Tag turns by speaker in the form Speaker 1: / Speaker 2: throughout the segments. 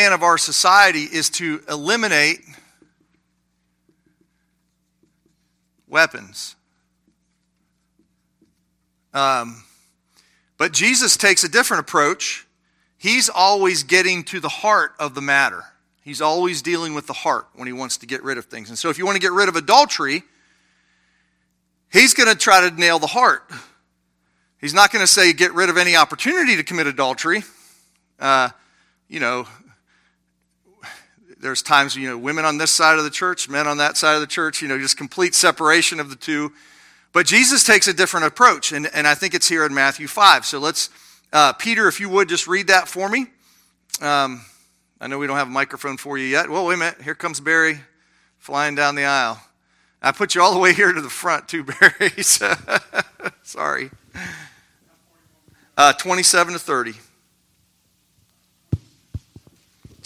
Speaker 1: plan of our society is to eliminate weapons. Um, but Jesus takes a different approach. He's always getting to the heart of the matter. He's always dealing with the heart when he wants to get rid of things. And so, if you want to get rid of adultery, he's going to try to nail the heart. He's not going to say get rid of any opportunity to commit adultery. Uh, you know, there's times, you know, women on this side of the church, men on that side of the church, you know, just complete separation of the two. But Jesus takes a different approach, and, and I think it's here in Matthew 5. So let's, uh, Peter, if you would just read that for me. Um, I know we don't have a microphone for you yet. Well, wait a minute. Here comes Barry flying down the aisle. I put you all the way here to the front, too, Barry. Sorry. Uh, 27 to 30.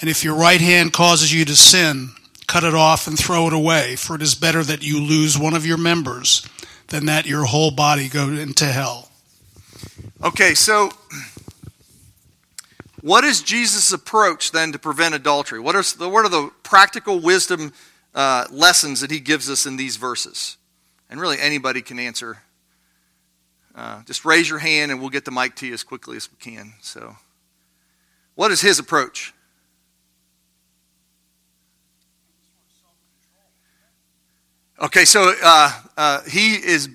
Speaker 2: And if your right hand causes you to sin, cut it off and throw it away, for it is better that you lose one of your members than that your whole body go into hell.
Speaker 1: Okay, so what is Jesus' approach then to prevent adultery? What are the, what are the practical wisdom uh, lessons that he gives us in these verses? And really, anybody can answer. Uh, just raise your hand and we'll get the mic to you as quickly as we can. So, what is his approach? Okay, so uh, uh, he is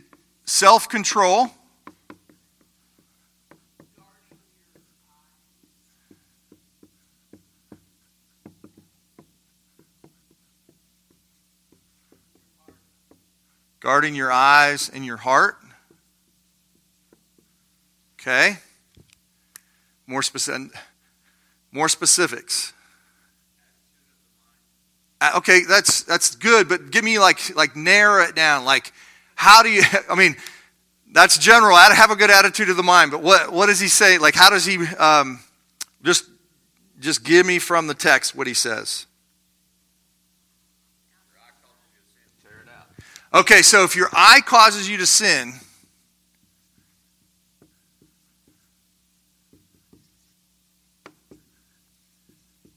Speaker 1: self control. Guarding your eyes and your heart. Okay. More specific. More specifics. Uh, okay, that's that's good, but give me like like narrow it down. Like, how do you? I mean, that's general. I have a good attitude of the mind. But what what does he say? Like, how does he? Um, just just give me from the text what he says. Okay, so if your eye causes you to sin,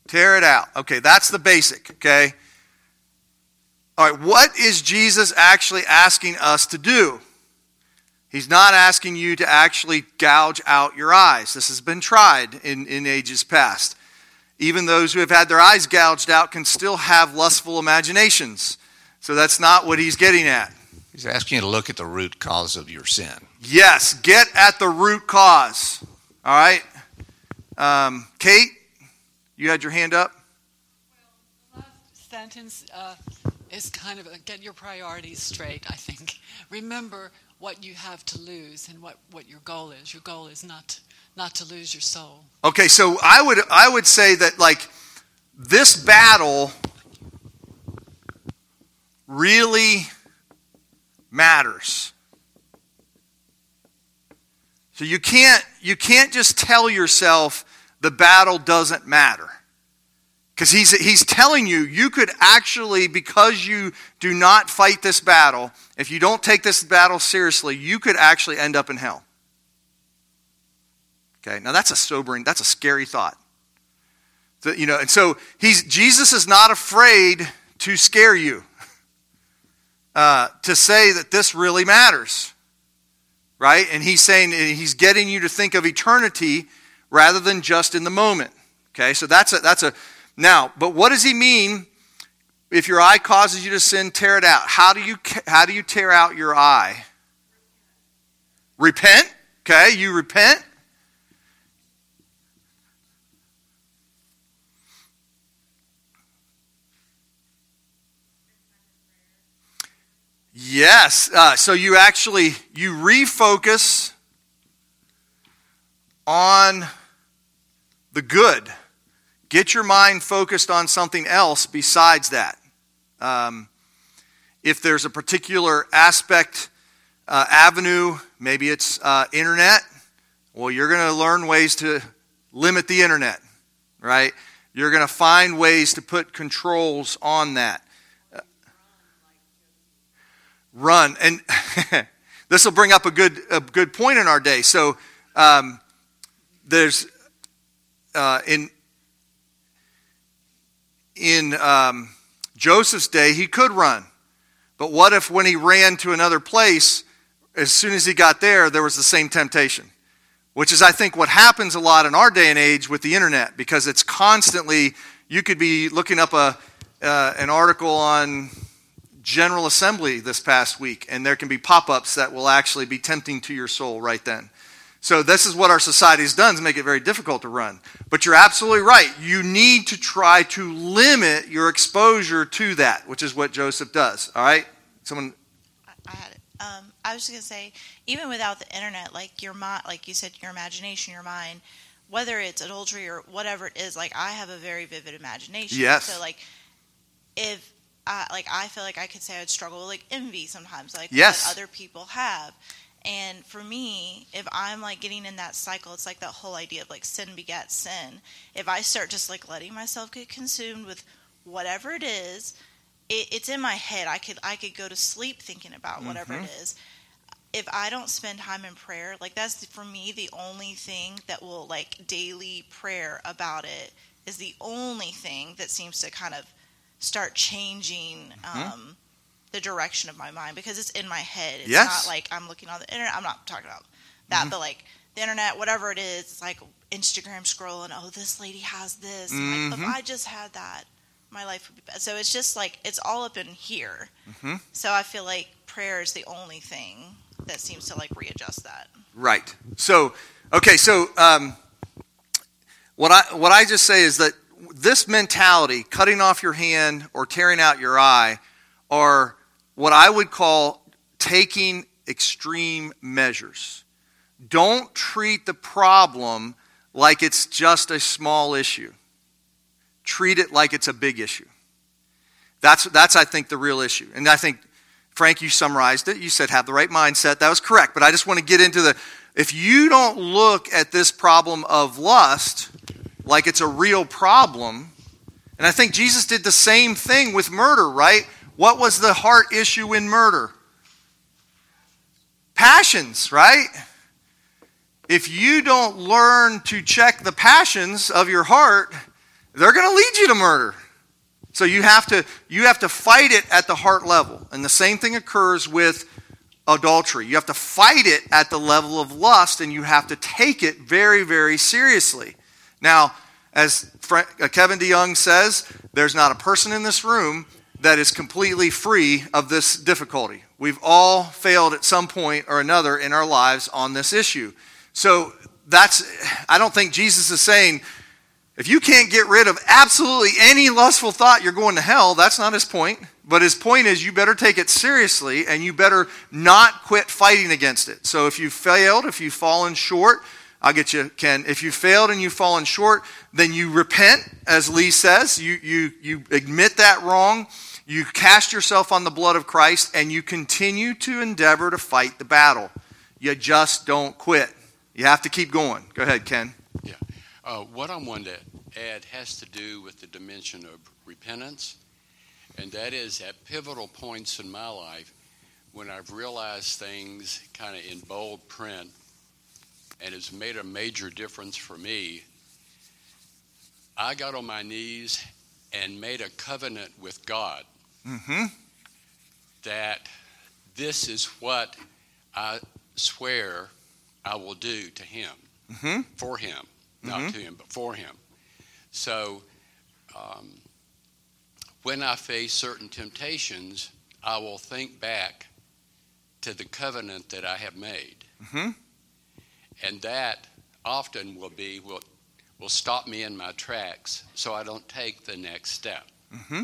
Speaker 1: Tear it out. Okay, that's the basic, okay? All right, what is Jesus actually asking us to do? He's not asking you to actually gouge out your eyes. This has been tried in, in ages past. Even those who have had their eyes gouged out can still have lustful imaginations. So that's not what he's getting at.
Speaker 3: He's asking you to look at the root cause of your sin.
Speaker 1: Yes, get at the root cause. All right? Um, Kate? You had your hand up?
Speaker 4: Well, last sentence uh, is kind of a, get your priorities straight, I think. Remember what you have to lose and what, what your goal is. Your goal is not not to lose your soul.
Speaker 1: Okay, so I would I would say that like this battle really matters. So you can't you can't just tell yourself the battle doesn't matter. Because he's, he's telling you, you could actually, because you do not fight this battle, if you don't take this battle seriously, you could actually end up in hell. Okay, now that's a sobering, that's a scary thought. You know, and so he's, Jesus is not afraid to scare you, uh, to say that this really matters, right? And he's saying, he's getting you to think of eternity rather than just in the moment. Okay, so that's a, that's a, now, but what does he mean if your eye causes you to sin, tear it out? How do you, how do you tear out your eye? Repent. Okay, you repent. Yes. Uh, so you actually you refocus on the good. Get your mind focused on something else besides that. Um, if there's a particular aspect, uh, avenue, maybe it's uh, internet, well, you're going to learn ways to limit the internet, right? You're going to find ways to put controls on that. Uh, run. And this will bring up a good, a good point in our day. So um, there's uh, in in um, Joseph's day, he could run. But what if when he ran to another place, as soon as he got there, there was the same temptation? Which is, I think, what happens a lot in our day and age with the internet because it's constantly, you could be looking up a, uh, an article on General Assembly this past week, and there can be pop ups that will actually be tempting to your soul right then. So this is what our society has done to make it very difficult to run. But you're absolutely right. You need to try to limit your exposure to that, which is what Joseph does. All right? Someone
Speaker 5: I had it. Um, I was just gonna say, even without the internet, like your mind, like you said, your imagination, your mind, whether it's adultery or whatever it is, like I have a very vivid imagination.
Speaker 1: Yes.
Speaker 5: So like, if I like, I feel like I could say I would struggle with like envy sometimes, like
Speaker 1: Yes.
Speaker 5: what other people have. And for me, if I'm like getting in that cycle, it's like that whole idea of like sin begets sin. If I start just like letting myself get consumed with whatever it is, it, it's in my head. I could I could go to sleep thinking about whatever it is. If I don't spend time in prayer, like that's for me the only thing that will like daily prayer about it is the only thing that seems to kind of start changing um, the direction of my mind because it's in my head. It's
Speaker 1: Yes.
Speaker 5: not like I'm looking on the internet. I'm not talking about that, mm-hmm. but like the internet, whatever it is, it's like Instagram scrolling. Oh, this lady has this. I'm Like, if mm-hmm. I just had that, my life would be better. So it's just like it's all up in here. Mm-hmm. So I feel like prayer is the only thing that seems to like readjust that.
Speaker 1: Right. So, okay, so um, what I what I just say is that this mentality, cutting off your hand or tearing out your eye, are what I would call taking extreme measures. Don't treat the problem like it's just a small issue. Treat it like it's a big issue. That's that's I think the real issue. And I think Frank, you summarized it. You said have the right mindset. That was correct. But I just want to get into the if you don't look at this problem of lust like it's a real problem, and I think Jesus did the same thing with murder, right? What was the heart issue in murder? Passions, right? If you don't learn to check the passions of your heart, they're going to lead you to murder. So you have to you have to fight it at the heart level. And the same thing occurs with adultery. You have to fight it at the level of lust and you have to take it very very seriously. Now, as uh, Kevin DeYoung says, there's not a person in this room that is completely free of this difficulty. We've all failed at some point or another in our lives on this issue. So that's I don't think Jesus is saying if you can't get rid of absolutely any lustful thought, you're going to hell. That's not his point. But his point is you better take it seriously and you better not quit fighting against it. So if you've failed, if you've fallen short, I'll get you, Ken. If you failed and you've fallen short, then you repent, as Lee says. You, you, you admit that wrong. You cast yourself on the blood of Christ and you continue to endeavor to fight the battle. You just don't quit. You have to keep going. Go ahead, Ken.
Speaker 6: Yeah. Uh, what I wanted to add has to do with the dimension of repentance, and that is at pivotal points in my life when I've realized things kind of in bold print and it's made a major difference for me. I got on my knees and made a covenant with God
Speaker 1: Mm-hmm.
Speaker 6: that this is what I swear I will do to Him
Speaker 1: Mm-hmm.
Speaker 6: for him, not to him, but for him. So, um, when I face certain temptations, I will think back to the covenant that I have made,
Speaker 1: Mm-hmm.
Speaker 6: And that often will be will will stop me in my tracks, so I don't take the next step.
Speaker 1: Mm-hmm.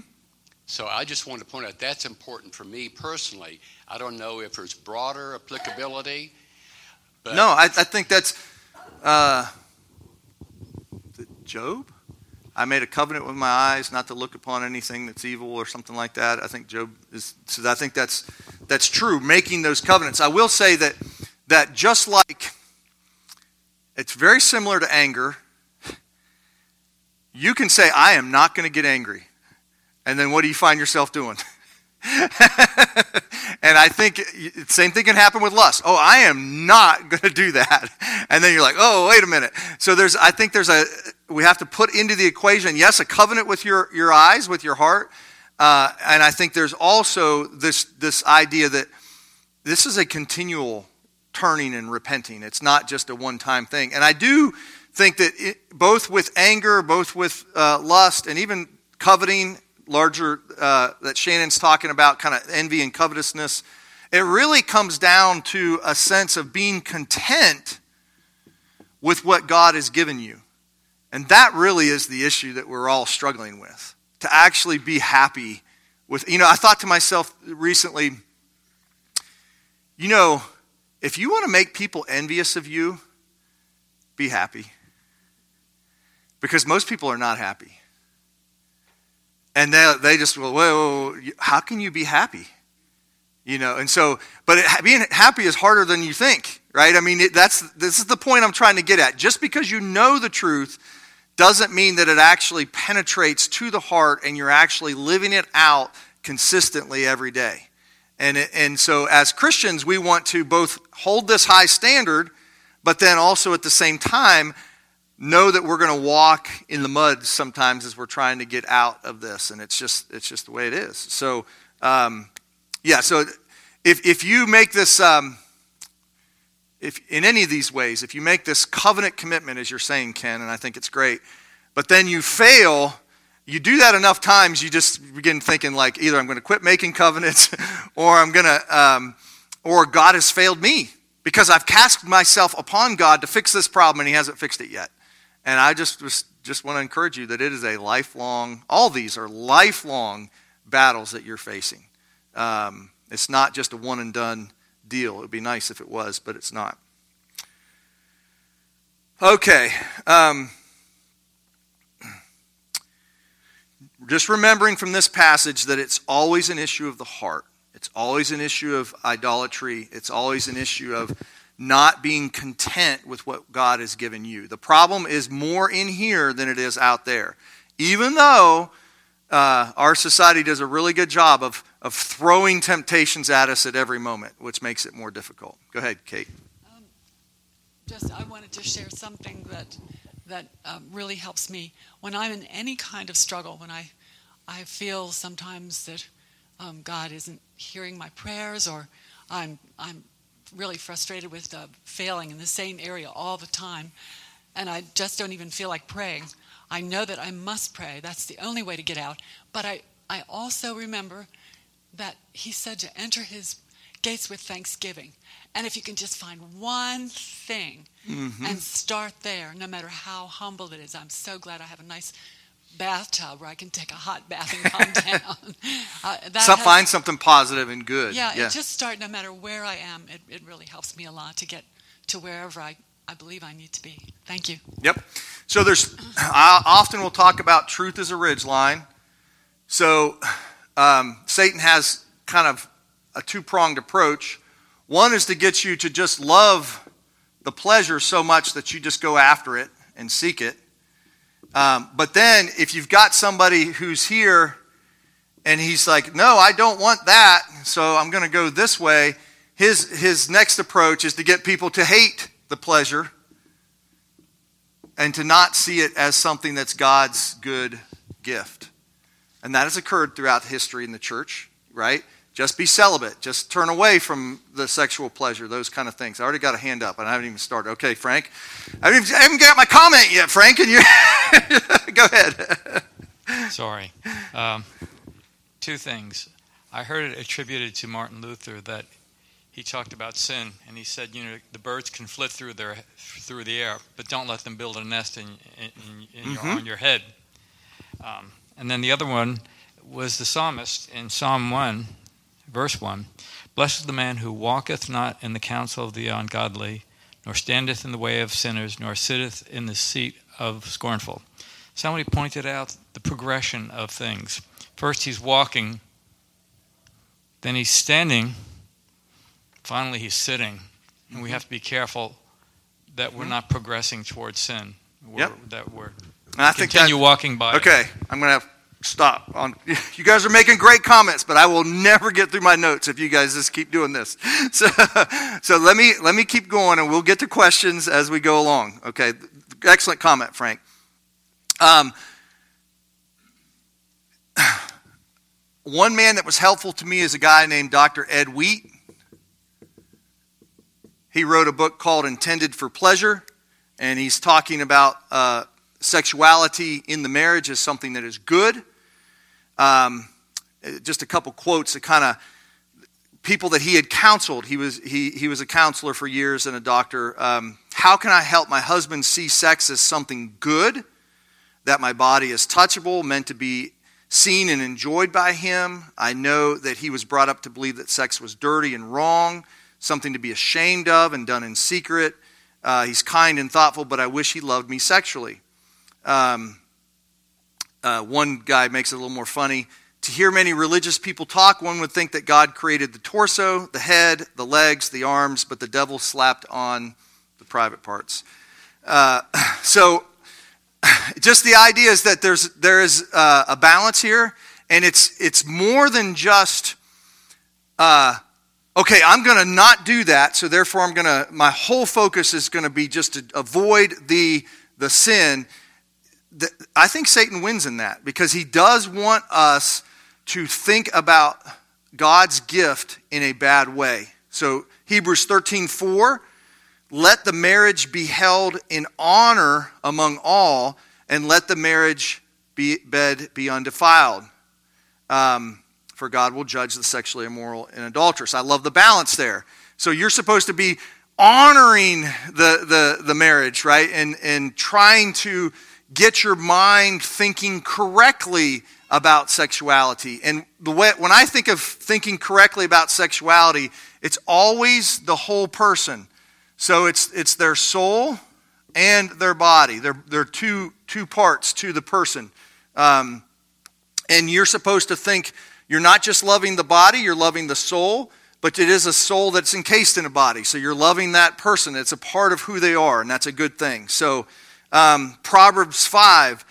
Speaker 6: So I just want to point out that's important for me personally. I don't know if there's broader applicability. But
Speaker 1: No, I, I think that's uh, Job. I made a covenant with my eyes not to look upon anything that's evil or something like that. I think Job is so I think that's that's true making those covenants. I will say that that just like it's very similar to anger, you can say I am not going to get angry. And then what do you find yourself doing? and I think same thing can happen with lust. Oh, I am not going to do that. And then you're like, oh, wait a minute. So there's, I think there's a, we have to put into the equation, yes, a covenant with your, your eyes, with your heart. Uh, and I think there's also this, this idea that this is a continual turning and repenting. It's not just a one time thing. And I do think that it, both with anger, both with uh, lust, and even coveting larger uh, that Shannon's talking about, kind of envy and covetousness, it really comes down to a sense of being content with what God has given you. And that really is the issue that we're all struggling with. To actually be happy with, you know, I thought to myself recently, you know, if you want to make people envious of you, be happy. Because most people are not happy. And they, they just, well, whoa, how can you be happy? You know, and so, but it, being happy is harder than you think, right? I mean, it, that's, this is the point I'm trying to get at. Just because you know the truth doesn't mean that it actually penetrates to the heart and you're actually living it out consistently every day. And, and so, as Christians, we want to both hold this high standard, but then also at the same time know that we're going to walk in the mud sometimes as we're trying to get out of this. And it's just it's just the way it is. So um, yeah so if, if you make this um, if in any of these ways if you make this covenant commitment as you're saying ken and i think it's great but then you fail you do that enough times you just begin thinking like either i'm going to quit making covenants or i'm going to um, or god has failed me because i've cast myself upon god to fix this problem and he hasn't fixed it yet and I just, just want to encourage you that it is a lifelong, all these are lifelong battles that you're facing. Um, it's not just a one and done deal. It would be nice if it was, but it's not. Okay. Um, just remembering from this passage that it's always an issue of the heart. It's always an issue of idolatry. It's always an issue of not being content with what God has given you. The problem is more in here than it is out there. Even though uh, our society does a really good job of, of throwing temptations at us at every moment, which makes it more difficult. Go ahead, Kate. Um,
Speaker 4: just, I wanted to share something that that um, really helps me when I'm in any kind of struggle. When I, I feel sometimes that um, God isn't hearing my prayers, or I'm I'm really frustrated with uh, failing in the same area all the time, and I just don't even feel like praying. I know that I must pray. That's the only way to get out. But I, I also remember that he said to enter his gates with thanksgiving. And if you can just find one thing mm-hmm. and start there, no matter how humble it is, I'm so glad I have a nice bathtub where I can take a hot bath and calm down.
Speaker 1: Uh, find something positive and good.
Speaker 4: Yeah, yeah. just start no matter where I am. It, it really helps me a lot to get to wherever I, I believe I need to be. Thank you.
Speaker 1: Yep. So there's, I often will talk about truth as a ridge line. So um, Satan has kind of a two pronged approach. One is to get you to just love the pleasure so much that you just go after it and seek it. Um, but then if you've got somebody who's here and he's like, no, I don't want that, so I'm going to go this way, his, his next approach is to get people to hate the pleasure and to not see it as something that's God's good gift. And that has occurred throughout history in the church, right? Just be celibate. Just turn away from the sexual pleasure, those kind of things. I already got a hand up, and I haven't even started. Okay, Frank. I haven't even, I haven't got my comment yet, Frank. And you go ahead.
Speaker 7: Sorry. Um, two things. I heard it attributed to Martin Luther that he talked about sin, and he said, you know, the birds can flit through their through the air, but don't let them build a nest in, in, in mm-hmm. your, on your head. Um, and then the other one was the psalmist in Psalm one Verse 1 Blessed is the man who walketh not in the counsel of the ungodly, nor standeth in the way of sinners, nor sitteth in the seat of scornful. somebody pointed out the progression of things. First, he's walking, then he's standing, finally, he's sitting. And we mm-hmm. have to be careful that we're mm-hmm. not progressing towards sin. We're,
Speaker 1: Yep.
Speaker 7: That we're
Speaker 1: And I think
Speaker 7: continue
Speaker 1: that,
Speaker 7: walking by. it.
Speaker 1: okay, I'm going to stop. On You guys are making great comments, but I will never get through my notes if you guys just keep doing this. So, so let, me, let me keep going, and we'll get to questions as we go along. Okay, excellent comment, Frank. Um, one man that was helpful to me is a guy named Dr. Ed Wheat. He wrote a book called Intended for Pleasure, and he's talking about uh, sexuality in the marriage as something that is good. Um, just a couple quotes that kind of people that he had counseled. He was he he was a counselor for years and a doctor. Um, How can I help my husband see sex as something good? That my body is touchable, meant to be seen and enjoyed by him. I know that he was brought up to believe that sex was dirty and wrong, something to be ashamed of and done in secret. Uh, he's kind and thoughtful, but I wish he loved me sexually. Um, uh, one guy makes it a little more funny. To hear many religious people talk, one would think that God created the torso, the head, the legs, the arms, but the devil slapped on the private parts. Uh, so, just the idea is that there's there is uh, a balance here, and it's it's more than just. Uh, okay, I'm going to not do that, so therefore I'm going to. My whole focus is going to be just to avoid the the sin. I think Satan wins in that because he does want us to think about God's gift in a bad way. So Hebrews 13:4 let the marriage be held in honor among all, and let the marriage be, bed be undefiled. Um, for God will judge the sexually immoral and adulterous. I love the balance there. So you're supposed to be honoring the, the, the marriage, right? And, and trying to get your mind thinking correctly about sexuality. And the way, when I think of thinking correctly about sexuality, it's always the whole person. So it's, it's their soul and their body. They're, they're two, two parts to the person. Um, and you're supposed to think you're not just loving the body, you're loving the soul, but it is a soul that's encased in a body. So you're loving that person. It's a part of who they are, and that's a good thing. So um, Proverbs 5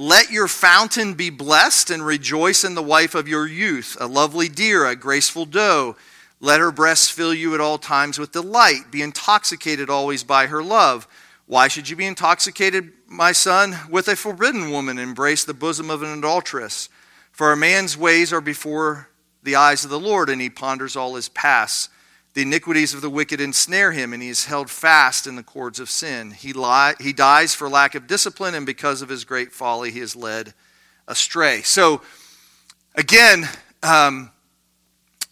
Speaker 1: let your fountain be blessed and rejoice in the wife of your youth, a lovely deer, a graceful doe. Let her breasts fill you at all times with delight. Be intoxicated always by her love. Why should you be intoxicated, my son, with a forbidden woman? Embrace the bosom of an adulteress. For a man's ways are before the eyes of the Lord, and he ponders all his paths. The iniquities of the wicked ensnare him, and he is held fast in the cords of sin. He, he dies for lack of discipline, and because of his great folly, he is led astray. So, again, um,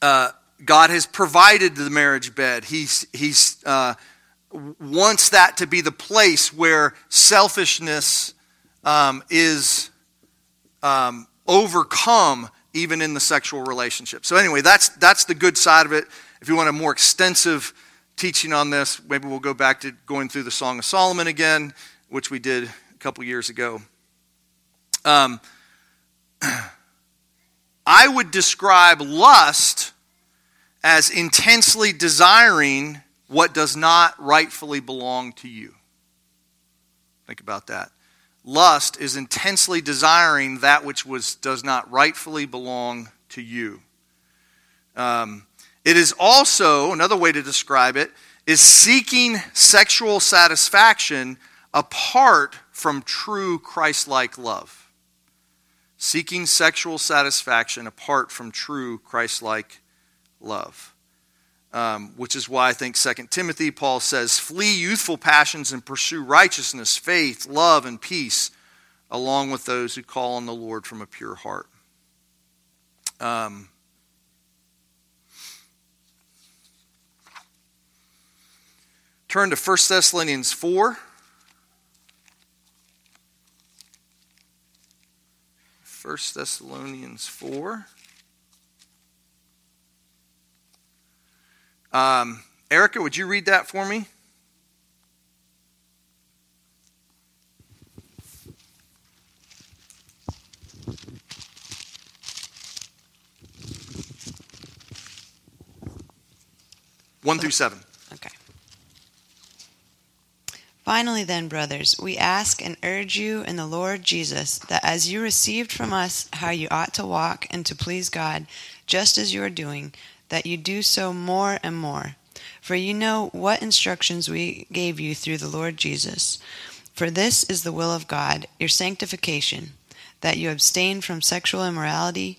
Speaker 1: uh, God has provided the marriage bed. He's, he's uh, wants that to be the place where selfishness um, is um, overcome even in the sexual relationship. So anyway, that's that's the good side of it. If you want a more extensive teaching on this, maybe we'll go back to going through the Song of Solomon again, which we did a couple years ago. Um, I would describe lust as intensely desiring what does not rightfully belong to you. Think about that. Lust is intensely desiring that which was, does not rightfully belong to you. Um, it is also, another way to describe it, is seeking sexual satisfaction apart from true Christ like love. Seeking sexual satisfaction apart from true Christ like love. Um, which is why I think 2 Timothy, Paul says, flee youthful passions and pursue righteousness, faith, love, and peace, along with those who call on the Lord from a pure heart. Um, Turn to 1 Thessalonians 4. 1 Thessalonians 4. Um, Erica, would you read that for me? One through
Speaker 8: seven. Finally, then, brothers, we ask and urge you in the Lord Jesus that as you received from us how you ought to walk and to please God, just as you are doing, that you do so more and more. For you know what instructions we gave you through the Lord Jesus. For this is the will of God, your sanctification, that you abstain from sexual immorality,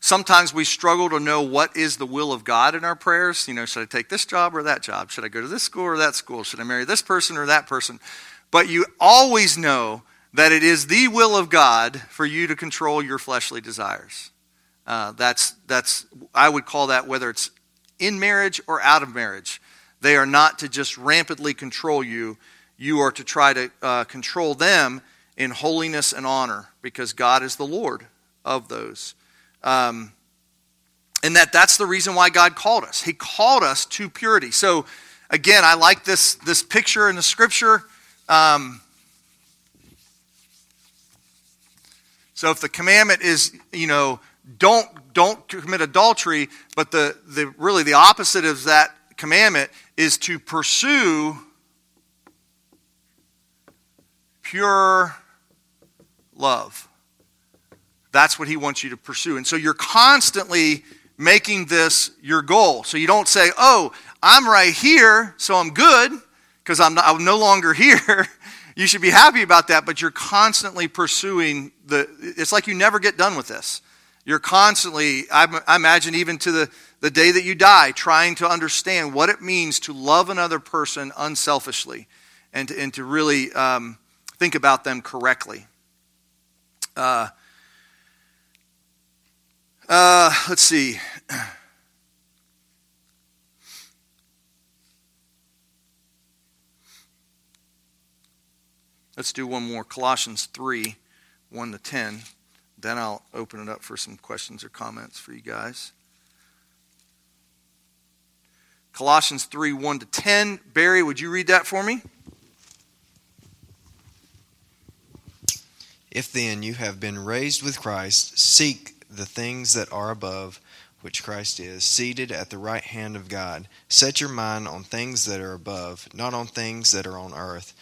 Speaker 1: Sometimes we struggle to know what is the will of God in our prayers. You know, should I take this job or that job? Should I go to this school or that school? Should I marry this person or that person? But you always know that it is the will of God for you to control your fleshly desires. Uh, that's, that's, I would call that whether it's in marriage or out of marriage. They are not to just rampantly control you. You are to try to uh, control them in holiness and honor because God is the Lord of those. Um, and that that's the reason why God called us. He called us to purity. So, again, I like this, this picture in the scripture. Um, so, if the commandment is, you know, don't don't commit adultery, but the, the really the opposite of that commandment is to pursue pure love. That's what he wants you to pursue. And so you're constantly making this your goal. So you don't say, oh, I'm right here, so I'm good because I'm, I'm no longer here. you should be happy about that, but you're constantly pursuing the. It's like you never get done with this. You're constantly, I, imagine, even to the, the day that you die, trying to understand what it means to love another person unselfishly and to, and to really um, think about them correctly. Uh, uh, let's see. Let's do one more. Colossians 3 1 to 10. Then I'll open it up for some questions or comments for you guys. Colossians 3 1 to 10. Barry, would you read that for me?
Speaker 9: If then you have been raised with Christ, seek the things that are above, which Christ is, seated at the right hand of God. Set your mind on things that are above, not on things that are on earth.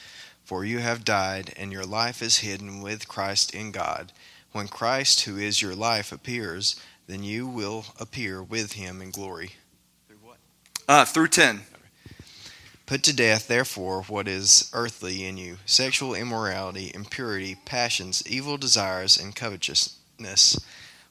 Speaker 9: For you have died, and your life is hidden with Christ in God. When Christ, who is your life, appears, then you will appear with him in glory.
Speaker 1: Through what? Uh, through 10.
Speaker 9: Put to death, therefore, what is earthly in you sexual immorality, impurity, passions, evil desires, and covetousness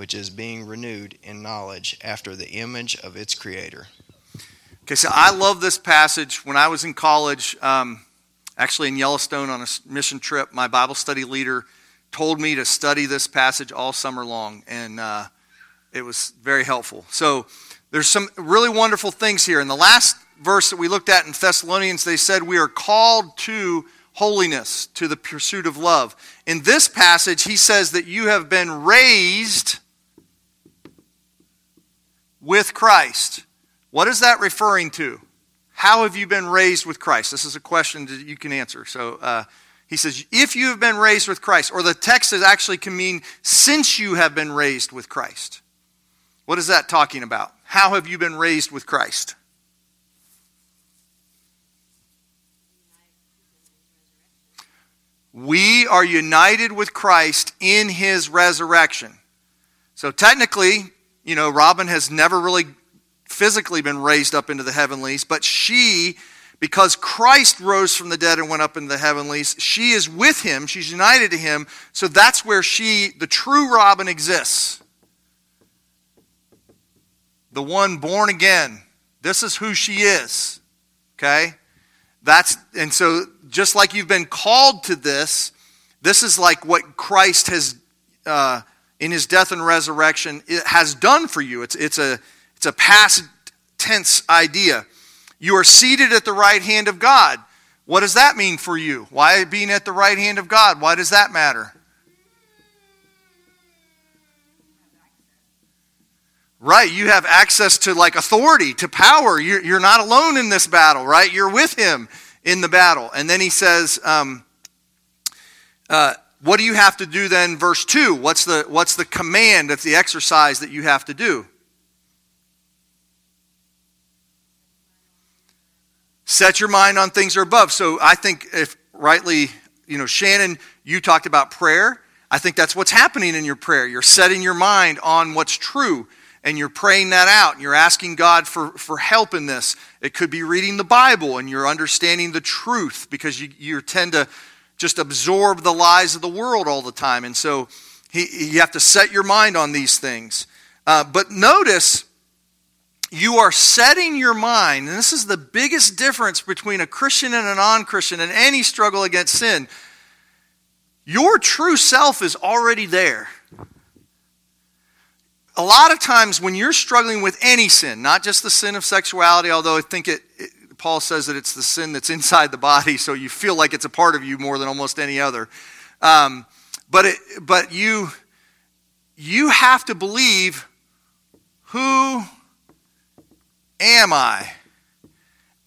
Speaker 9: which is being renewed in knowledge after the image of its creator.
Speaker 1: Okay, so I love this passage. When I was in college, um, actually in Yellowstone on a mission trip, my Bible study leader told me to study this passage all summer long, and uh, it was very helpful. So there's some really wonderful things here. In the last verse that we looked at in Thessalonians, they said we are called to holiness, to the pursuit of love. In this passage, he says that you have been raised with Christ. What is that referring to? How have you been raised with Christ? This is a question that you can answer. So uh, he says, if you have been raised with Christ, or the text is actually can mean since you have been raised with Christ. What is that talking about? How have you been raised with Christ? We are united with Christ in his resurrection. So technically, you know, Robin has never really physically been raised up into the heavenlies, but she because Christ rose from the dead and went up into the heavenlies. She is with him, she's united to him. So that's where she, the true Robin, exists. The one born again. This is who she is. Okay? That's and so just like you've been called to this, this is like what Christ has uh, in his death and resurrection it has done for you. It's it's a it's a past tense idea. You are seated at the right hand of God. What does that mean for you? Why being at the right hand of God? Why does that matter? Right, you have access to like authority, to power. You're, you're not alone in this battle, right? You're with him in the battle. And then he says, um, uh, what do you have to do then? Verse 2. What's the, what's the command? That's the exercise that you have to do. Set your mind on things that are above. So I think if rightly, you know, Shannon, you talked about prayer. I think that's what's happening in your prayer. You're setting your mind on what's true and you're praying that out and you're asking God for, for help in this. It could be reading the Bible and you're understanding the truth because you, you tend to just absorb the lies of the world all the time. And so he, you have to set your mind on these things. Uh, but notice you are setting your mind, and this is the biggest difference between a Christian and a non Christian in any struggle against sin. Your true self is already there. A lot of times when you're struggling with any sin, not just the sin of sexuality, although I think it, it Paul says that it's the sin that's inside the body, so you feel like it's a part of you more than almost any other. Um, but it, but you you have to believe who am I?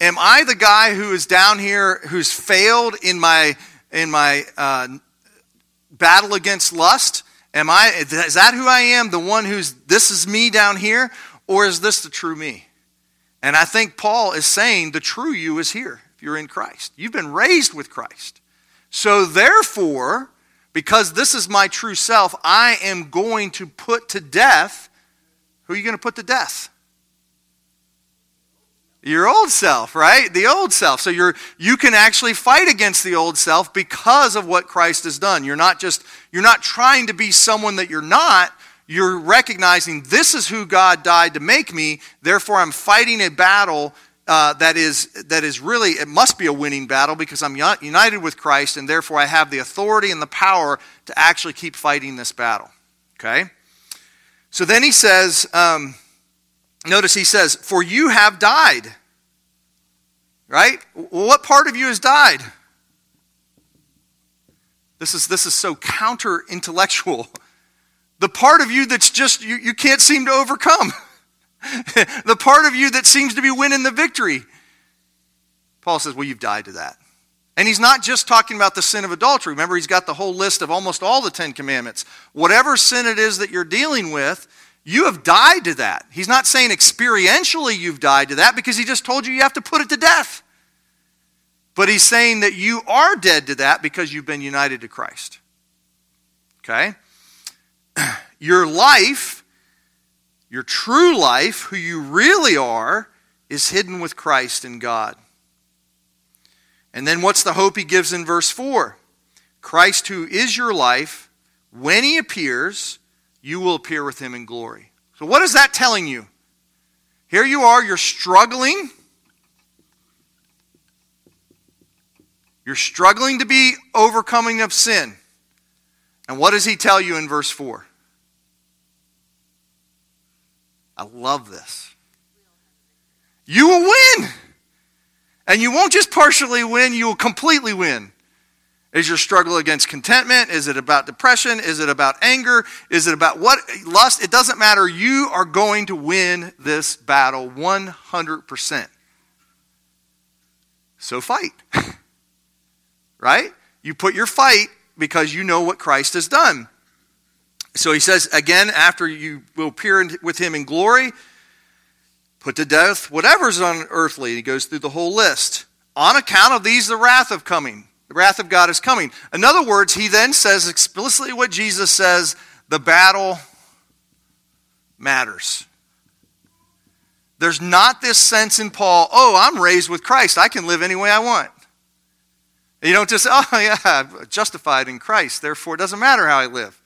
Speaker 1: Am I the guy who is down here who's failed in my in my uh, battle against lust? Am I is that who I am? The one who's this is me down here, or is this the true me? And I think Paul is saying the true you is here. If you're in Christ, you've been raised with Christ. So therefore, because this is my true self, I am going to put to death. Who are you going to put to death? Your old self, right? The old self. So you're you can actually fight against the old self because of what Christ has done. You're not just you're not trying to be someone that you're not. You're recognizing this is who God died to make me. Therefore, I'm fighting a battle uh, that is that is really it must be a winning battle because I'm united with Christ, and therefore I have the authority and the power to actually keep fighting this battle. Okay. So then he says. Um, Notice he says, For you have died. Right? What part of you has died? This is, this is so counter intellectual. The part of you that's just, you, you can't seem to overcome. the part of you that seems to be winning the victory. Paul says, Well, you've died to that. And he's not just talking about the sin of adultery. Remember, he's got the whole list of almost all the Ten Commandments. Whatever sin it is that you're dealing with, you have died to that. He's not saying experientially you've died to that because he just told you you have to put it to death. But he's saying that you are dead to that because you've been united to Christ. Okay? Your life, your true life, who you really are, is hidden with Christ in God. And then what's the hope he gives in verse 4? Christ, who is your life, when he appears, you will appear with him in glory. So, what is that telling you? Here you are, you're struggling. You're struggling to be overcoming of sin. And what does he tell you in verse 4? I love this. You will win. And you won't just partially win, you will completely win. Is your struggle against contentment? Is it about depression? Is it about anger? Is it about what? Lust? It doesn't matter. You are going to win this battle 100%. So fight. right? You put your fight because you know what Christ has done. So he says, again, after you will appear with him in glory, put to death whatever's unearthly. He goes through the whole list. On account of these, the wrath of coming. The wrath of God is coming. In other words, he then says explicitly what Jesus says the battle matters. There's not this sense in Paul, oh, I'm raised with Christ. I can live any way I want. You don't just, oh, yeah, I'm justified in Christ. Therefore, it doesn't matter how I live.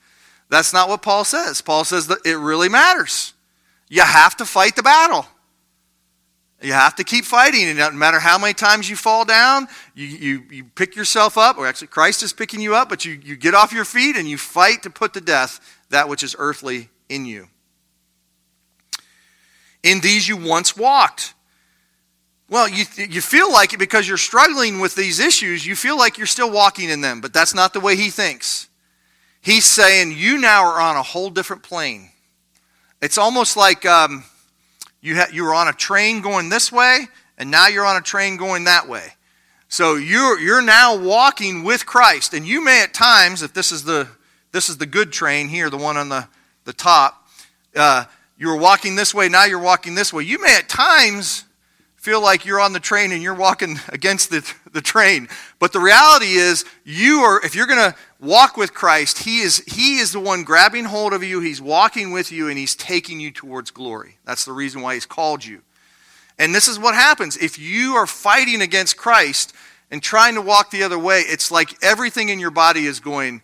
Speaker 1: That's not what Paul says. Paul says that it really matters. You have to fight the battle. You have to keep fighting. And no matter how many times you fall down, you, you, you pick yourself up, or actually, Christ is picking you up, but you, you get off your feet and you fight to put to death that which is earthly in you. In these you once walked. Well, you, you feel like it because you're struggling with these issues, you feel like you're still walking in them, but that's not the way he thinks. He's saying you now are on a whole different plane. It's almost like um, you, ha- you were on a train going this way, and now you're on a train going that way. So you're, you're now walking with Christ. And you may at times, if this is the, this is the good train here, the one on the, the top, uh, you were walking this way, now you're walking this way. You may at times feel like you're on the train and you're walking against the, the train. But the reality is, you are, if you're going to walk with Christ, he is, he is the one grabbing hold of you, He's walking with you, and He's taking you towards glory. That's the reason why He's called you. And this is what happens. If you are fighting against Christ and trying to walk the other way, it's like everything in your body is going,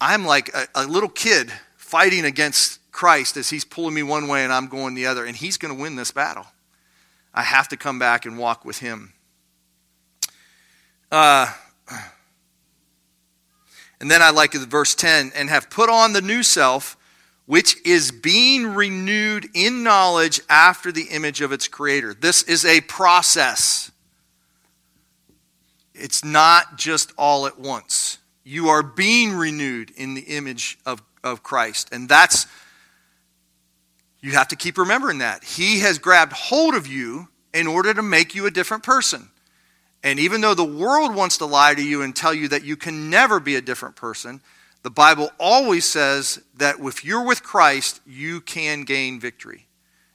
Speaker 1: I'm like a, a little kid fighting against Christ as He's pulling me one way and I'm going the other, and He's going to win this battle. I have to come back and walk with Him. Uh, and then I like verse 10 and have put on the new self, which is being renewed in knowledge after the image of its creator. This is a process, it's not just all at once. You are being renewed in the image of, of Christ. And that's you have to keep remembering that. He has grabbed hold of you in order to make you a different person. And even though the world wants to lie to you and tell you that you can never be a different person, the Bible always says that if you're with Christ, you can gain victory.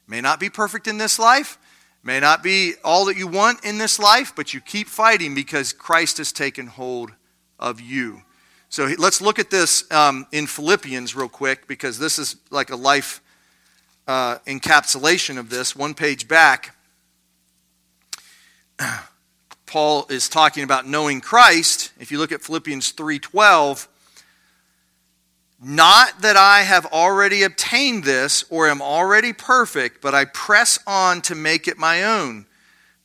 Speaker 1: May not be perfect in this life, may not be all that you want in this life, but you keep fighting because Christ has taken hold of you. So let's look at this um, in Philippians real quick because this is like a life uh, encapsulation of this. One page back, Paul is talking about knowing Christ. If you look at Philippians 3:12, not that I have already obtained this or am already perfect, but I press on to make it my own,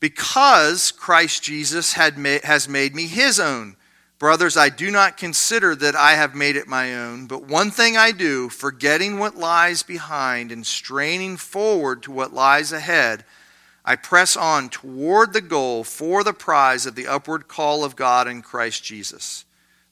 Speaker 1: because Christ Jesus had ma- has made me his own. Brothers, I do not consider that I have made it my own, but one thing I do, forgetting what lies behind and straining forward to what lies ahead, I press on toward the goal for the prize of the upward call of God in Christ Jesus.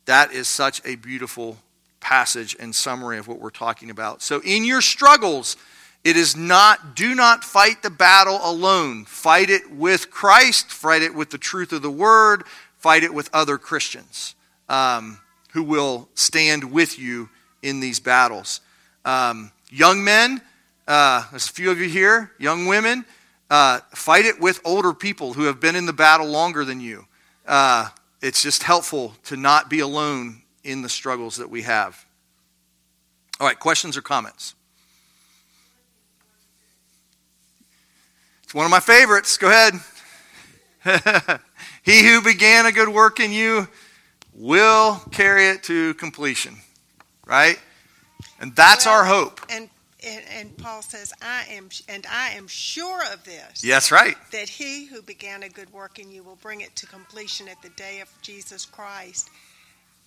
Speaker 1: That is such a beautiful passage and summary of what we're talking about. So, in your struggles, it is not, do not fight the battle alone. Fight it with Christ, fight it with the truth of the word, fight it with other Christians um, who will stand with you in these battles. Um, young men, uh, there's a few of you here, young women, uh, fight it with older people who have been in the battle longer than you. Uh, it's just helpful to not be alone in the struggles that we have. All right, questions or comments? It's one of my favorites. Go ahead. He who began a good work in you will carry it to completion. Right? And that's
Speaker 10: well,
Speaker 1: our hope.
Speaker 10: And, and and Paul says, I am and I am sure of this.
Speaker 1: Yes, right.
Speaker 10: That he who began a good work in you will bring it to completion at the day of Jesus Christ.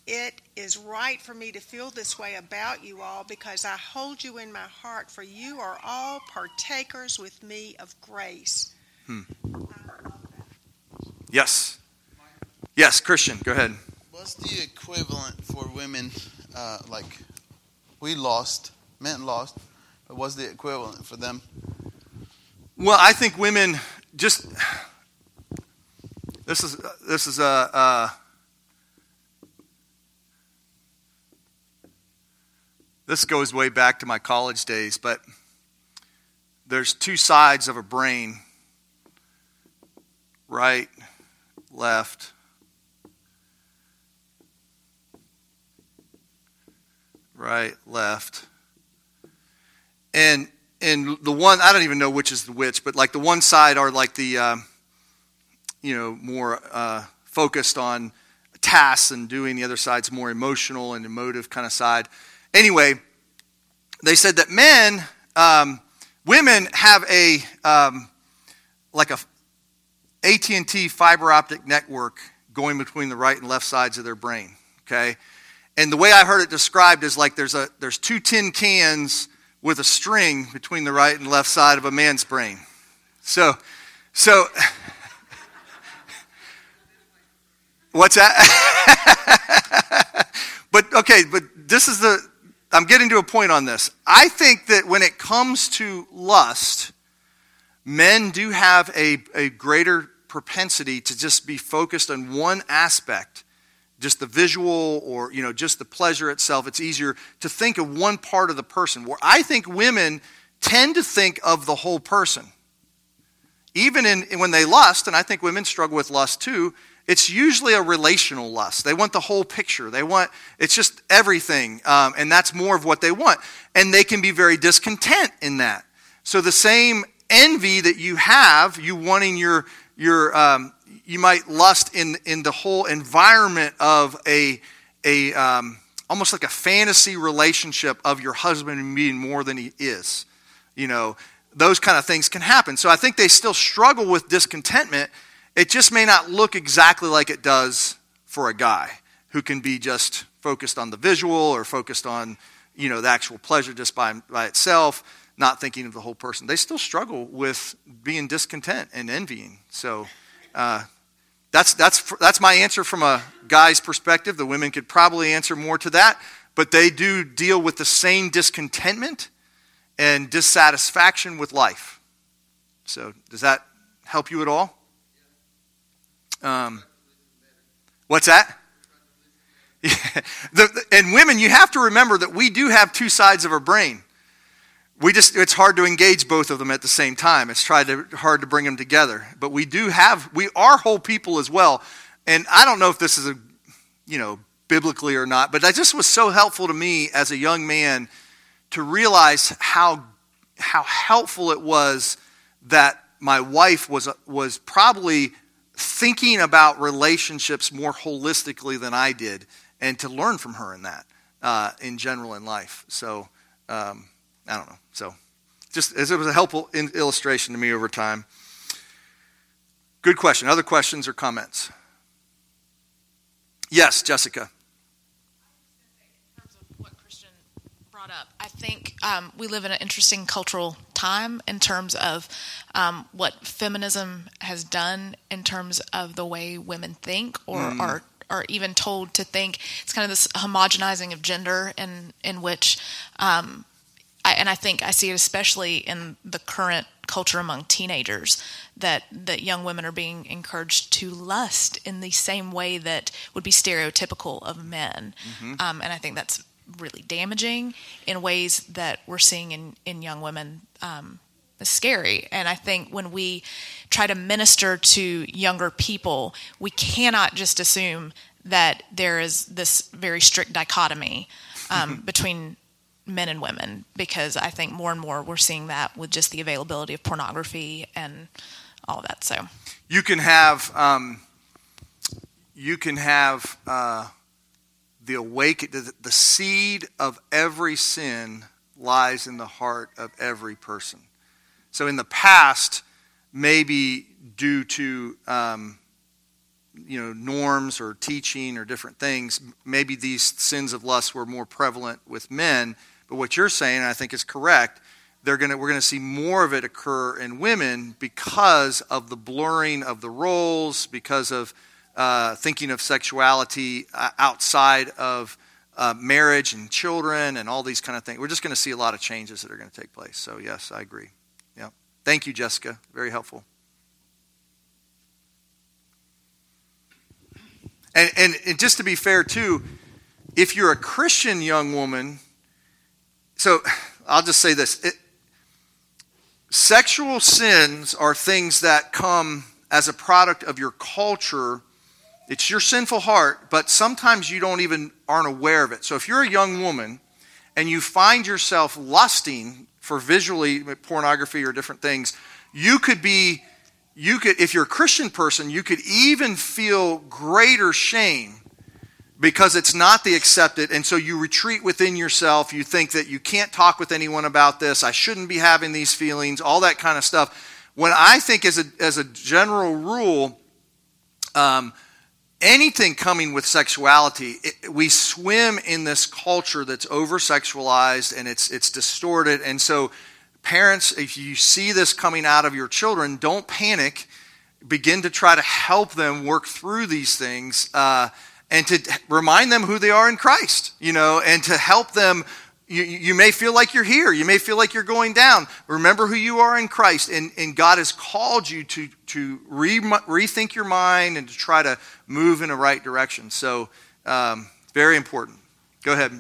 Speaker 10: It is right for me to feel this way about you all because I hold you in my heart, for you are all partakers with me of grace.
Speaker 1: Hmm. Yes. Yes, Christian, go ahead.
Speaker 11: What's the equivalent for women? Uh, like, we lost, men lost, but what's the equivalent for them?
Speaker 1: Well, I think women just. This is this is a. Uh, this goes way back to my college days, but there's two sides of a brain right left. Right, left. And and the one I don't even know which is the which, but like the one side are like the uh, you know more uh, focused on tasks and doing. The other side's more emotional and emotive kind of side. Anyway, they said that men, um, women have a um, like a AT&T fiber optic network going between the right and left sides of their brain. Okay, and the way I heard it described is like there's a there's two tin cans with a string between the right and left side of a man's brain. So, so what's that? but okay, but this is the I'm getting to a point on this. I think that when it comes to lust, men do have a, a greater propensity to just be focused on one aspect just the visual or you know just the pleasure itself. It's easier to think of one part of the person. Where i think women tend to think of the whole person. Even in when they lust and i think women struggle with lust too it's usually a relational lust. They want the whole picture. They want it's just everything um, and that's more of what they want. And they can be very discontent in that. So the same envy that you have you wanting your your um, you might lust in, in the whole environment of a, a um, almost like a fantasy relationship of your husband being more than he is. You know, those kind of things can happen. So I think they still struggle with discontentment. It just may not look exactly like it does for a guy who can be just focused on the visual or focused on, you know, the actual pleasure just by, by itself, not thinking of the whole person. They still struggle with being discontent and envying. So, uh, that's, that's, that's my answer from a guy's perspective. The women could probably answer more to that, but they do deal with the same discontentment and dissatisfaction with life. So, does that help you at all? Um, what's that? Yeah. The, and women, you have to remember that we do have two sides of our brain we just it's hard to engage both of them at the same time. It's tried to, hard to bring them together. But we do have we are whole people as well. And i don't know if this is a you know biblically or not but that just was so helpful to me as a young man to realize how how helpful it was that my wife was was probably thinking about relationships more holistically than i did and to learn from her in that uh, in general in life. So um, I don't know. So, just as it was a helpful illustration to me over time. Good question. Other questions or comments? Yes, Jessica.
Speaker 12: In terms of what Christian brought up. I think um, we live in an interesting cultural time in terms of um, what feminism has done in terms of the way women think or mm. are are even told to think. It's kind of this homogenizing of gender in in which um, I, and I think I see it especially in the current culture among teenagers that that young women are being encouraged to lust in the same way that would be stereotypical of men, mm-hmm. um, and I think that's really damaging in ways that we're seeing in in young women. Um, is scary, and I think when we try to minister to younger people, we cannot just assume that there is this very strict dichotomy um, between men and women because I think more and more we're seeing that with just the availability of pornography and all that. So
Speaker 1: you can have um, you can have uh, the awake the, the seed of every sin lies in the heart of every person. So in the past, maybe due to um, you know norms or teaching or different things, maybe these sins of lust were more prevalent with men but what you're saying, I think, is correct. They're gonna, we're going to see more of it occur in women because of the blurring of the roles, because of uh, thinking of sexuality uh, outside of uh, marriage and children and all these kind of things. We're just going to see a lot of changes that are going to take place. So, yes, I agree. Yeah. Thank you, Jessica. Very helpful. And, and, and just to be fair, too, if you're a Christian young woman so I'll just say this it, sexual sins are things that come as a product of your culture. It's your sinful heart, but sometimes you don't even aren't aware of it. So if you're a young woman and you find yourself lusting for visually pornography or different things, you could be, you could, if you're a Christian person, you could even feel greater shame because it's not the accepted. And so you retreat within yourself. You think that you can't talk with anyone about this. I shouldn't be having these feelings, all that kind of stuff. When I think, as a, as a general rule, um, anything coming with sexuality, it, we swim in this culture that's over sexualized and it's, it's distorted. And so, parents, if you see this coming out of your children, don't panic. Begin to try to help them work through these things. Uh, and to remind them who they are in Christ, you know, and to help them. You, you may feel like you're here. You may feel like you're going down. Remember who you are in Christ. And, and God has called you to, to re, rethink your mind and to try to move in the right direction. So, um, very important. Go ahead.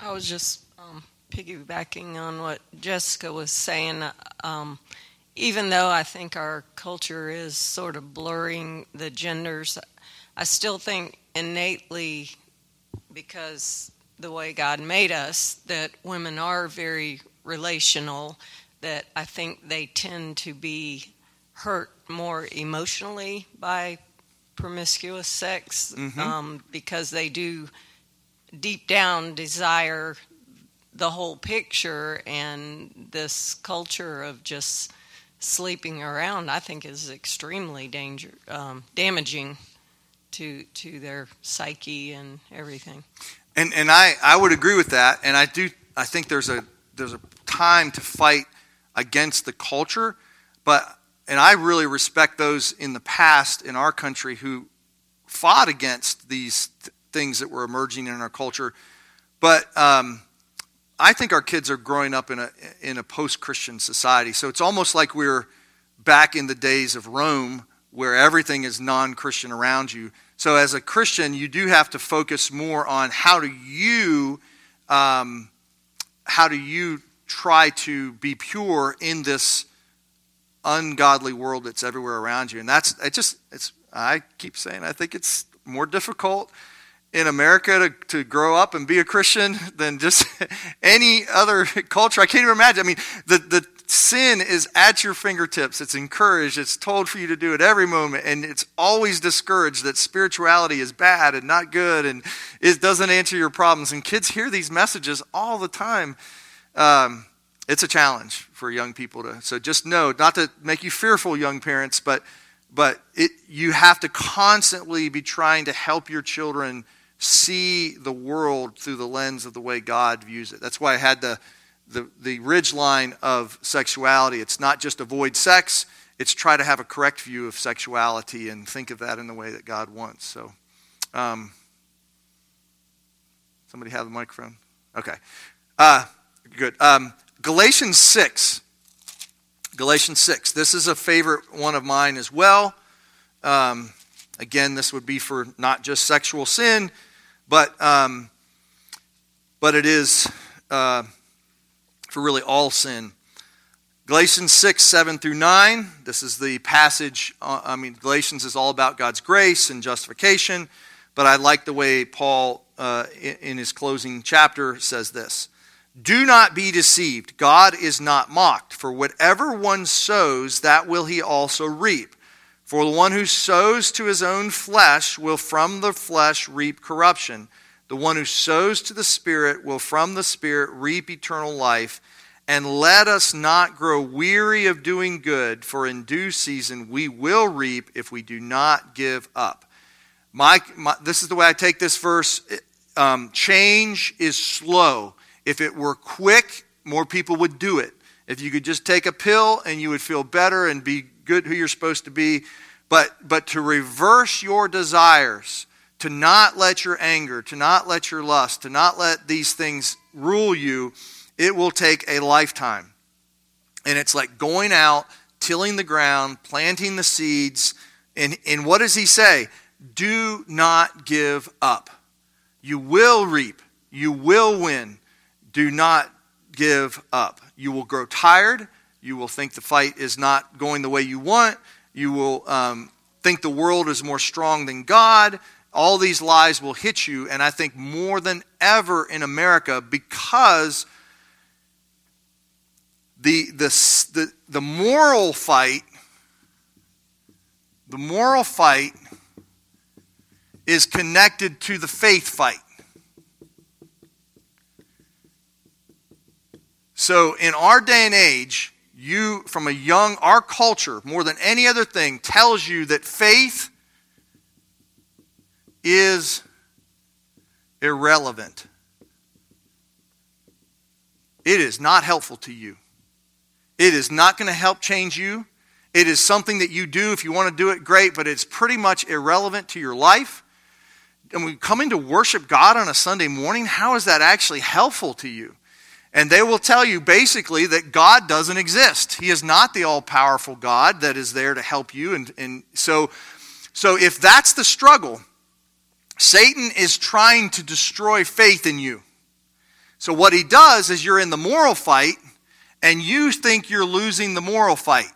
Speaker 13: I was just um, piggybacking on what Jessica was saying. Um, even though I think our culture is sort of blurring the genders, I still think innately, because the way God made us, that women are very relational, that I think they tend to be hurt more emotionally by promiscuous sex
Speaker 1: Mhm.
Speaker 13: um, because they do deep down desire the whole picture and this culture of just sleeping around i think is extremely danger um, damaging to to their psyche and everything
Speaker 1: And and I, I would agree with that. And I do I think there's a there's a time to fight against the culture, but and I really respect those in the past in our country who fought against these th- things that were emerging in our culture. But um, I think our kids are growing up in a in a post Christian society, so it's almost like we're back in the days of Rome, where everything is non Christian around you. So, as a Christian, you do have to focus more on how do you, um, how do you try to be pure in this ungodly world that's everywhere around you, and that's it. Just it's I keep saying I think it's more difficult in America to, to grow up and be a Christian than just any other culture. I can't even imagine. I mean, the, the sin is at your fingertips. It's encouraged. It's told for you to do it every moment. And it's always discouraged that spirituality is bad and not good and it doesn't answer your problems. And kids hear these messages all the time. Um, it's a challenge for young people to. So just know, not to make you fearful, young parents, but but it, you have to constantly be trying to help your children see the world through the lens of the way God views it. That's why I had the, the, the ridge line of sexuality. It's not just avoid sex, it's try to have a correct view of sexuality and think of that in the way that God wants. So, um, somebody have the microphone? Okay. Uh, good. Um, Galatians 6. Galatians 6. This is a favorite one of mine as well. Um, again, this would be for not just sexual sin, but, um, but it is uh, for really all sin. Galatians 6, 7 through 9. This is the passage. uh, I mean, Galatians is all about God's grace and justification, but I like the way Paul, uh, in, in his closing chapter, says this. Do not be deceived. God is not mocked. For whatever one sows, that will he also reap. For the one who sows to his own flesh will from the flesh reap corruption. The one who sows to the Spirit will from the Spirit reap eternal life. And let us not grow weary of doing good, for in due season we will reap if we do not give up. My, my this is the way I take this verse. Um, change is slow. If it were quick, more people would do it. If you could just take a pill and you would feel better and be good who you're supposed to be. But, but to reverse your desires, to not let your anger, to not let your lust, to not let these things rule you, it will take a lifetime. And it's like going out, tilling the ground, planting the seeds. And, and what does he say? Do not give up. You will reap, you will win. Do not give up. You will grow tired. You will think the fight is not going the way you want. You will um, think the world is more strong than God. All these lies will hit you. And I think more than ever in America, because the, the, the, the moral fight, the moral fight is connected to the faith fight. So in our day and age, you, from a young, our culture, more than any other thing, tells you that faith is irrelevant. It is not helpful to you. It is not going to help change you. It is something that you do if you want to do it, great, but it's pretty much irrelevant to your life. And we come in to worship God on a Sunday morning, how is that actually helpful to you? And they will tell you basically that God doesn't exist. He is not the all powerful God that is there to help you. And, and so, so, if that's the struggle, Satan is trying to destroy faith in you. So, what he does is you're in the moral fight, and you think you're losing the moral fight.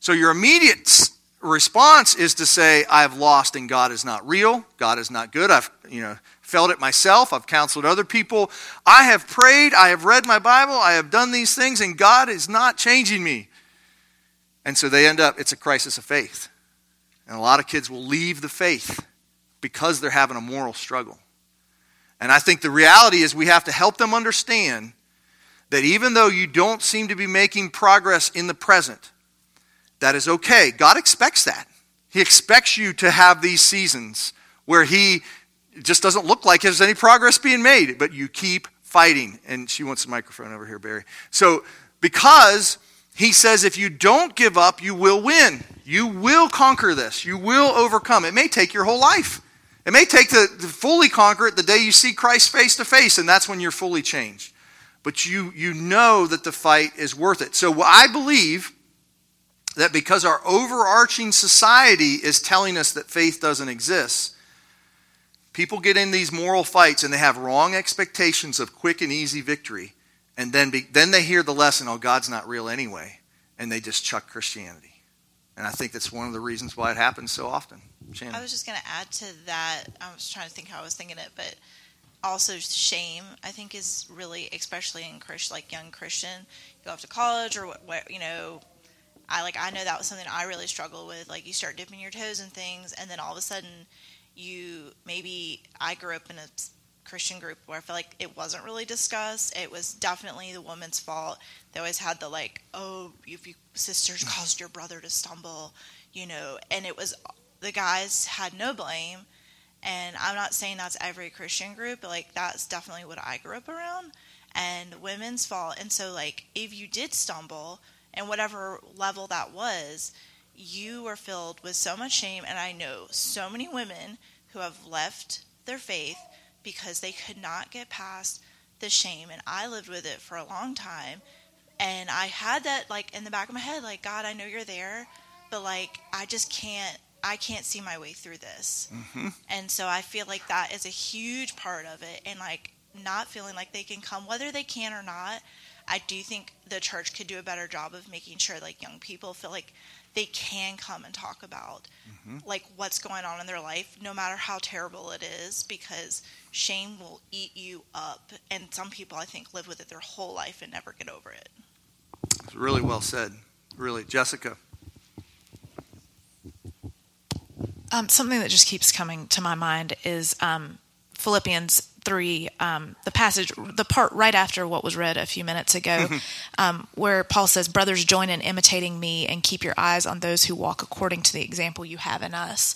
Speaker 1: So, your immediate response is to say, I've lost and God is not real. God is not good. I've, you know, felt it myself. I've counseled other people. I have prayed. I have read my Bible. I have done these things, and God is not changing me. And so they end up, it's a crisis of faith. And a lot of kids will leave the faith because they're having a moral struggle. And I think the reality is we have to help them understand that even though you don't seem to be making progress in the present, that is okay. God expects that. He expects you to have these seasons where He just doesn't look like there's any progress being made, but you keep fighting. And she wants the microphone over here, Barry. So, because He says if you don't give up, you will win. You will conquer this. You will overcome. It may take your whole life. It may take to, to fully conquer it the day you see Christ face to face, and that's when you're fully changed. But you, you know that the fight is worth it. So I believe that because our overarching society is telling us that faith doesn't exist, people get in these moral fights and they have wrong expectations of quick and easy victory. And then, be, then they hear the lesson, oh, God's not real anyway. And they just chuck Christianity. And I think that's one of the reasons why it happens so often.
Speaker 5: Shannon. I was just going to add to that. I was trying to think how I was thinking it, but also shame. I think is really, especially in Christian, like young Christian, you go off to college or what, what, you know. I like I know that was something I really struggled with. Like you start dipping your toes in things, and then all of a sudden, you maybe I grew up in a Christian group where I feel like it wasn't really discussed. It was definitely the woman's fault. They always had the like, oh, if you sisters caused your brother to stumble, you know, and it was the guys had no blame. And I'm not saying that's every Christian group, but like that's definitely what I grew up around. And women's fault. And so, like, if you did stumble, and whatever level that was, you were filled with so much shame. And I know so many women who have left their faith because they could not get past the shame. And I lived with it for a long time. And I had that, like, in the back of my head, like, God, I know you're there, but, like, I just can't I can't see my way through this. Mm-hmm. And so I feel like that is a huge part of it. And like not feeling like they can come, whether they can or not. I do think the church could do a better job of making sure like young people feel like they can come and talk about mm-hmm. like what's going on in their life, no matter how terrible it is, because shame will eat you up. And some people, I think, live with it their whole life and never get over it.
Speaker 1: It's really well said. Really. Jessica.
Speaker 12: Um, something that just keeps coming to my mind is um, Philippians 3, um, the passage, the part right after what was read a few minutes ago, mm-hmm. um, where Paul says, Brothers, join in imitating me and keep your eyes on those who walk according to the example you have in us.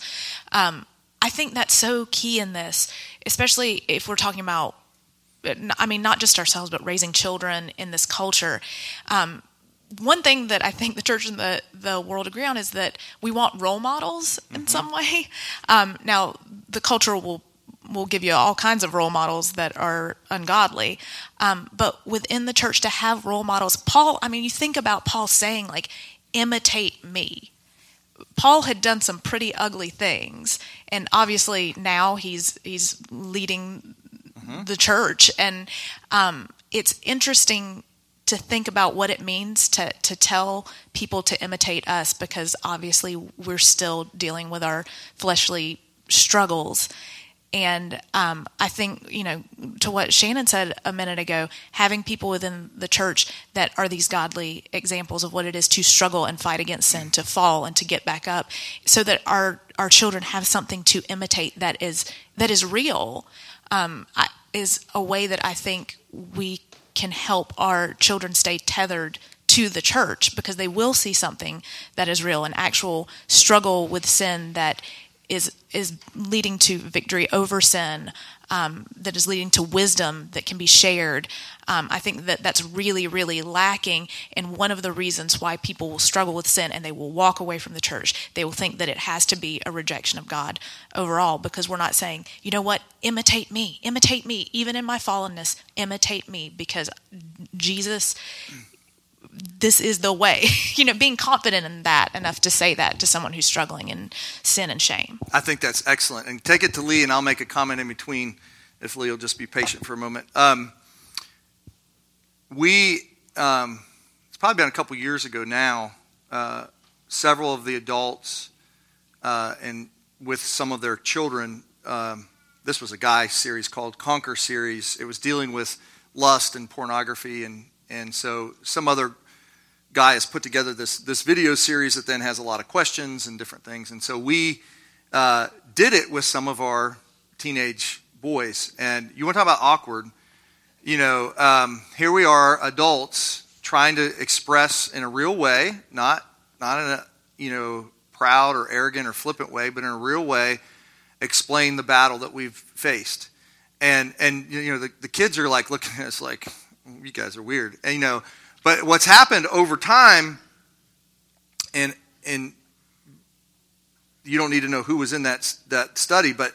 Speaker 12: Um, I think that's so key in this, especially if we're talking about, I mean, not just ourselves, but raising children in this culture. Um, one thing that I think the church and the, the world agree on is that we want role models in mm-hmm. some way. Um, now, the culture will will give you all kinds of role models that are ungodly, um, but within the church to have role models, Paul. I mean, you think about Paul saying like, "Imitate me." Paul had done some pretty ugly things, and obviously now he's he's leading mm-hmm. the church, and um, it's interesting to think about what it means to, to tell people to imitate us because obviously we're still dealing with our fleshly struggles. And um, I think, you know, to what Shannon said a minute ago, having people within the church that are these godly examples of what it is to struggle and fight against sin, to fall and to get back up, so that our our children have something to imitate that is that is real, um, is a way that I think we can help our children stay tethered to the church because they will see something that is real, an actual struggle with sin that is is leading to victory over sin, um, that is leading to wisdom that can be shared. Um, I think that that's really, really lacking, and one of the reasons why people will struggle with sin and they will walk away from the church. They will think that it has to be a rejection of God overall because we're not saying, you know what, imitate me, imitate me, even in my fallenness, imitate me because Jesus this is the way. you know, being confident in that enough to say that to someone who's struggling in sin and shame.
Speaker 1: I think that's excellent. And take it to Lee, and I'll make a comment in between if Lee will just be patient for a moment. Um, we, um, it's probably been a couple years ago now, uh, several of the adults uh, and with some of their children, um, this was a guy series called Conquer series. It was dealing with lust and pornography and and so some other guy has put together this, this video series that then has a lot of questions and different things. And so we uh, did it with some of our teenage boys. And you want to talk about awkward? You know, um, here we are, adults, trying to express in a real way, not not in a you know proud or arrogant or flippant way, but in a real way, explain the battle that we've faced. And and you know the, the kids are like looking at us like, you guys are weird. And, you know, but what's happened over time, and and you don't need to know who was in that that study, but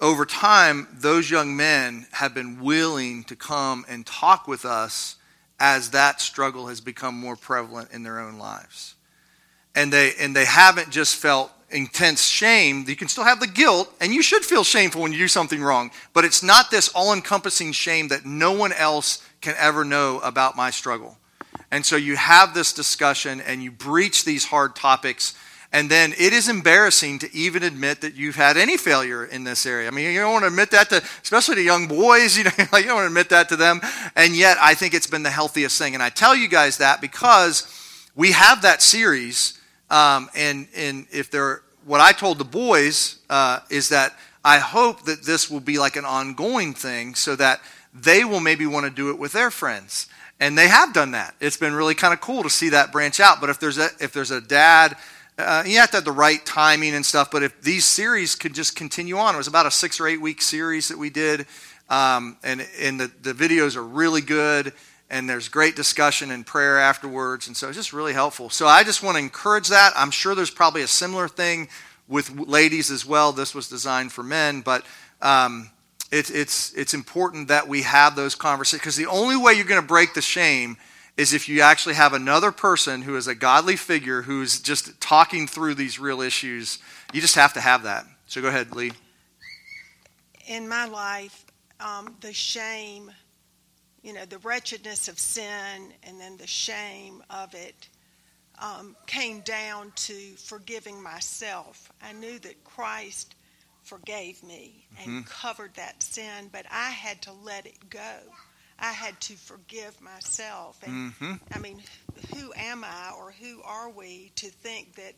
Speaker 1: over time, those young men have been willing to come and talk with us as that struggle has become more prevalent in their own lives. And they and they haven't just felt intense shame. You can still have the guilt, and you should feel shameful when you do something wrong, but it's not this all encompassing shame that no one else can ever know about my struggle. And so you have this discussion and you breach these hard topics. And then it is embarrassing to even admit that you've had any failure in this area. I mean, you don't want to admit that to, especially to young boys. You know, like you don't want to admit that to them. And yet, I think it's been the healthiest thing. And I tell you guys that because we have that series. Um, and and if there, what I told the boys uh, is that I hope that this will be like an ongoing thing, so that they will maybe want to do it with their friends. And they have done that. It's been really kind of cool to see that branch out. But if there's a if there's a dad, uh, you have to have the right timing and stuff. But if these series could just continue on, it was about a six or eight week series that we did, um, and and the the videos are really good. And there's great discussion and prayer afterwards, and so it's just really helpful. So I just want to encourage that. I'm sure there's probably a similar thing with ladies as well. This was designed for men, but um, it's, it's, it's important that we have those conversations because the only way you're going to break the shame is if you actually have another person who is a godly figure who's just talking through these real issues. You just have to have that. So go ahead, Lee.
Speaker 10: In my life, um, the shame, you know, the wretchedness of sin and then the shame of it um, came down to forgiving myself. I knew that Christ forgave me and mm-hmm. covered that sin, but I had to let it go. I had to forgive myself. And mm-hmm. I mean, who am I or who are we to think that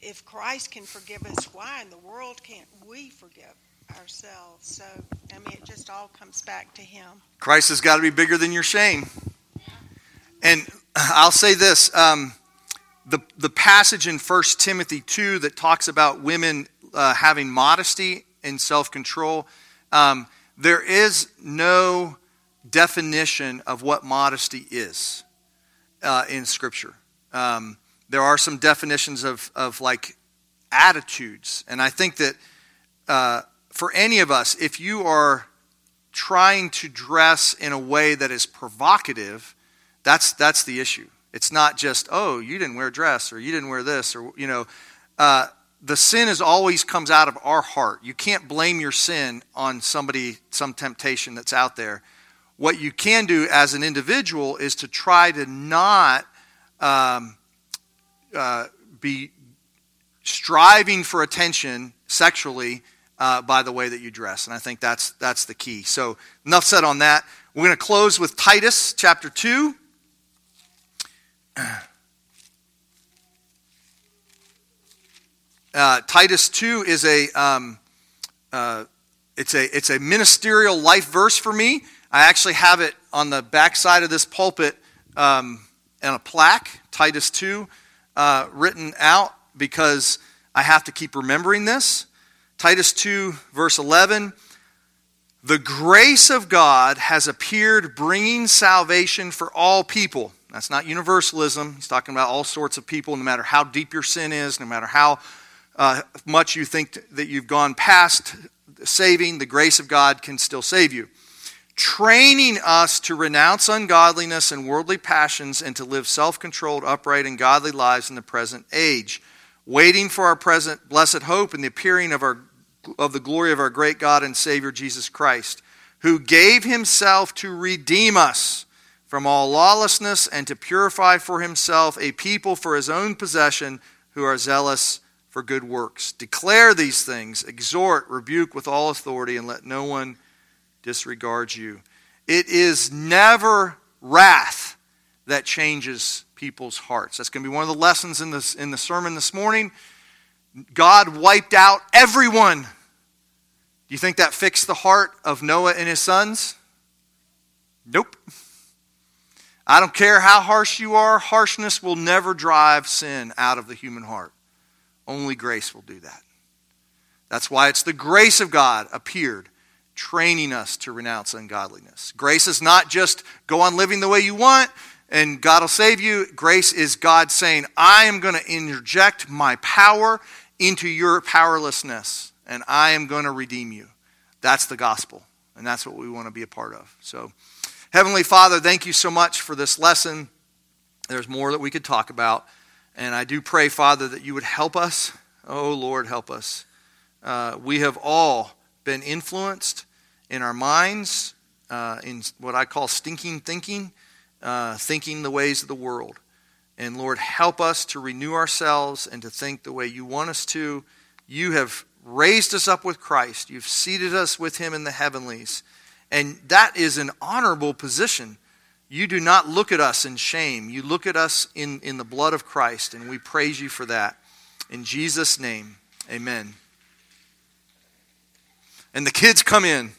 Speaker 10: if Christ can forgive us, why in the world can't we forgive ourselves? So, I mean, it just all comes back to Him.
Speaker 1: Christ has got to be bigger than your shame. And I'll say this. Um, the, the passage in 1 Timothy 2 that talks about women uh, having modesty and self control. Um, there is no definition of what modesty is uh, in Scripture. Um, there are some definitions of, of like attitudes. And I think that uh, for any of us, if you are trying to dress in a way that is provocative, that's, that's the issue. It's not just, oh, you didn't wear a dress or you didn't wear this or, you know, uh, the sin is always comes out of our heart. You can't blame your sin on somebody, some temptation that's out there. What you can do as an individual is to try to not um, uh, be striving for attention sexually uh, by the way that you dress. And I think that's, that's the key. So, enough said on that. We're going to close with Titus chapter 2. Uh, Titus 2 is a, um, uh, it's, a, it's a ministerial life verse for me. I actually have it on the back side of this pulpit um, a plaque, Titus 2, uh, written out because I have to keep remembering this. Titus 2, verse 11 The grace of God has appeared, bringing salvation for all people. That's not universalism. He's talking about all sorts of people, no matter how deep your sin is, no matter how uh, much you think that you've gone past saving, the grace of God can still save you. Training us to renounce ungodliness and worldly passions and to live self controlled, upright, and godly lives in the present age, waiting for our present blessed hope and the appearing of, our, of the glory of our great God and Savior Jesus Christ, who gave himself to redeem us from all lawlessness and to purify for himself a people for his own possession who are zealous for good works. Declare these things, exhort, rebuke with all authority, and let no one disregard you. It is never wrath that changes people's hearts. That's going to be one of the lessons in, this, in the sermon this morning. God wiped out everyone. Do you think that fixed the heart of Noah and his sons? Nope. I don't care how harsh you are, harshness will never drive sin out of the human heart. Only grace will do that. That's why it's the grace of God appeared, training us to renounce ungodliness. Grace is not just go on living the way you want and God will save you. Grace is God saying, I am going to interject my power into your powerlessness and I am going to redeem you. That's the gospel. And that's what we want to be a part of. So, Heavenly Father, thank you so much for this lesson. There's more that we could talk about. And I do pray, Father, that you would help us. Oh, Lord, help us. Uh, we have all been influenced in our minds uh, in what I call stinking thinking, uh, thinking the ways of the world. And Lord, help us to renew ourselves and to think the way you want us to. You have raised us up with Christ, you've seated us with him in the heavenlies. And that is an honorable position. You do not look at us in shame. You look at us in, in the blood of Christ, and we praise you for that. In Jesus' name, amen. And the kids come in.